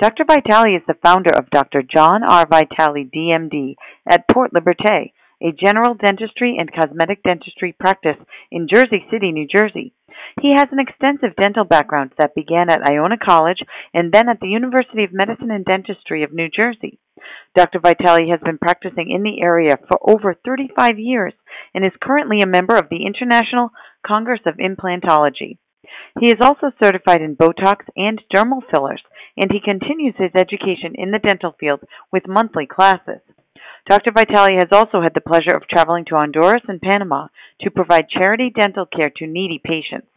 Dr. Vitale is the founder of Dr. John R. Vitale, DMD, at Port Liberté, a general dentistry and cosmetic dentistry practice in Jersey City, New Jersey. He has an extensive dental background that began at Iona College and then at the University of Medicine and Dentistry of New Jersey. Dr. Vitale has been practicing in the area for over 35 years and is currently a member of the International Congress of Implantology. He is also certified in Botox and dermal fillers and he continues his education in the dental field with monthly classes. Dr. Vitale has also had the pleasure of traveling to Honduras and Panama to provide charity dental care to needy patients.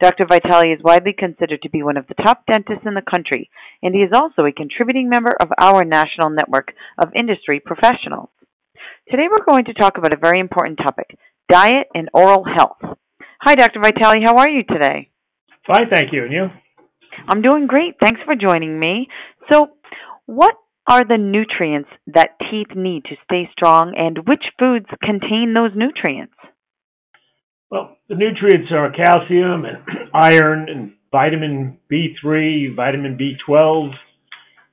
Dr. Vitale is widely considered to be one of the top dentists in the country, and he is also a contributing member of our national network of industry professionals. Today we're going to talk about a very important topic diet and oral health. Hi, Dr. Vitale. How are you today? Fine, thank you. And you? I'm doing great. Thanks for joining me. So, what are the nutrients that teeth need to stay strong, and which foods contain those nutrients? Well, the nutrients are calcium and iron and vitamin B3, vitamin B12,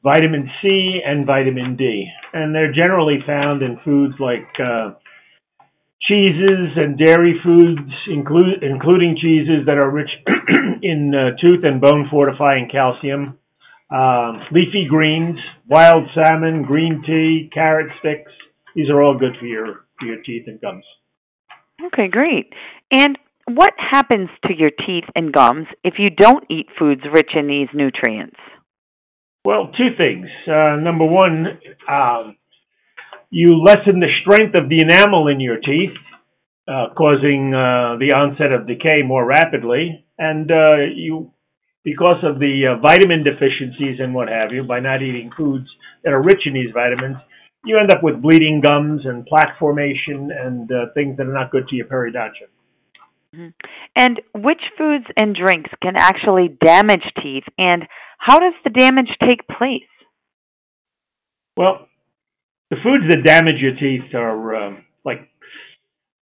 vitamin C, and vitamin D. And they're generally found in foods like uh, cheeses and dairy foods, include, including cheeses that are rich in uh, tooth and bone fortifying calcium, um, leafy greens, wild salmon, green tea, carrot sticks. These are all good for your for your teeth and gums. Okay, great. And what happens to your teeth and gums if you don't eat foods rich in these nutrients? Well, two things. Uh, number one, um, you lessen the strength of the enamel in your teeth, uh, causing uh, the onset of decay more rapidly. And uh, you, because of the uh, vitamin deficiencies and what have you, by not eating foods that are rich in these vitamins, you end up with bleeding gums and plaque formation and uh, things that are not good to your periodontium. Mm-hmm. And which foods and drinks can actually damage teeth, and how does the damage take place? Well, the foods that damage your teeth are um, like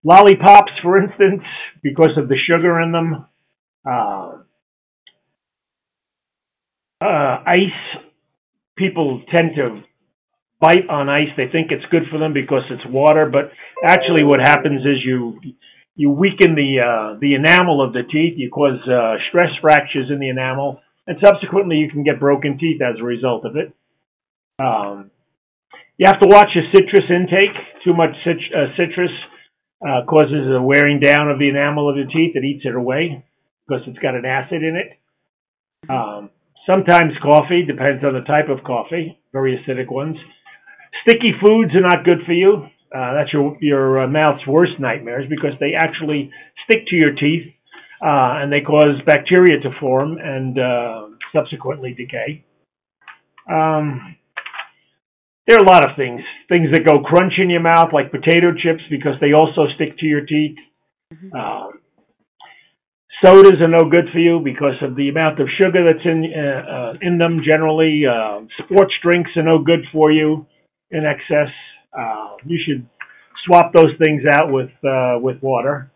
lollipops, for instance, because of the sugar in them. Uh, uh, ice. People tend to bite on ice. They think it's good for them because it's water, but actually, what happens is you you weaken the uh, the enamel of the teeth. You cause uh, stress fractures in the enamel, and subsequently, you can get broken teeth as a result of it. Um, you have to watch your citrus intake. Too much cit- uh, citrus uh, causes a wearing down of the enamel of your teeth. It eats it away because it's got an acid in it. Um, sometimes coffee depends on the type of coffee. Very acidic ones. Sticky foods are not good for you. Uh, that's your your uh, mouth's worst nightmares because they actually stick to your teeth uh, and they cause bacteria to form and uh, subsequently decay. Um, there are a lot of things. Things that go crunch in your mouth, like potato chips, because they also stick to your teeth. Mm-hmm. Um, sodas are no good for you because of the amount of sugar that's in uh, uh, in them. Generally, uh, sports drinks are no good for you in excess. Uh, you should swap those things out with uh, with water,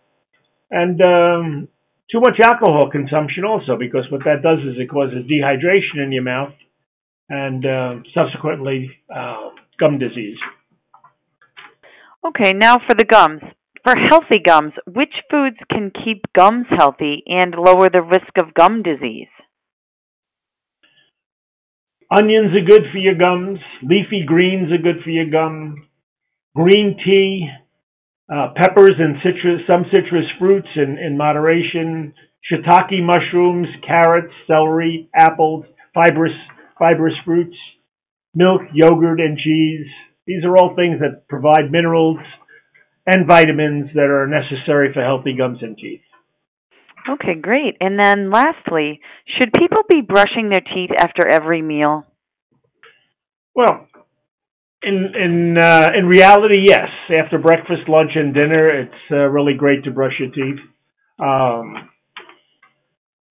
and um, too much alcohol consumption also because what that does is it causes dehydration in your mouth and uh, subsequently uh, gum disease. Okay, now for the gums. For healthy gums, which foods can keep gums healthy and lower the risk of gum disease? Onions are good for your gums. Leafy greens are good for your gum. Green tea, uh, peppers and citrus, some citrus fruits in, in moderation. Shiitake mushrooms, carrots, celery, apples, fibrous fibrous fruits, milk, yogurt, and cheese. These are all things that provide minerals and vitamins that are necessary for healthy gums and teeth. Okay, great. And then lastly, should people be brushing their teeth after every meal? Well, In in uh, in reality, yes. After breakfast, lunch, and dinner, it's uh, really great to brush your teeth. Um,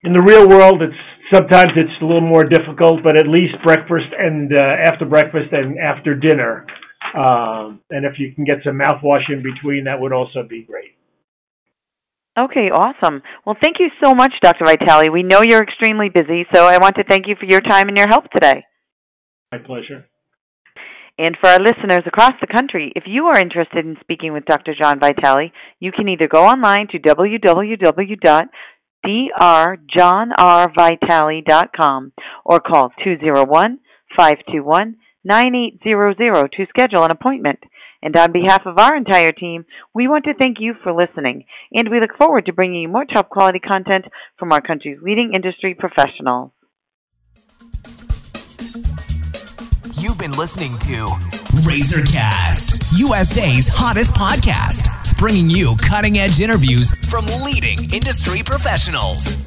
in the real world, it's sometimes it's a little more difficult, but at least breakfast and uh, after breakfast and after dinner, um, and if you can get some mouthwash in between, that would also be great. Okay, awesome. Well, thank you so much, Dr. Vitale. We know you're extremely busy, so I want to thank you for your time and your help today. My pleasure. And for our listeners across the country, if you are interested in speaking with Dr. John Vitale, you can either go online to www.drjohnrvitale.com or call 201 521 9800 to schedule an appointment. And on behalf of our entire team, we want to thank you for listening, and we look forward to bringing you more top quality content from our country's leading industry professionals. You've been listening to Razorcast, USA's hottest podcast, bringing you cutting edge interviews from leading industry professionals.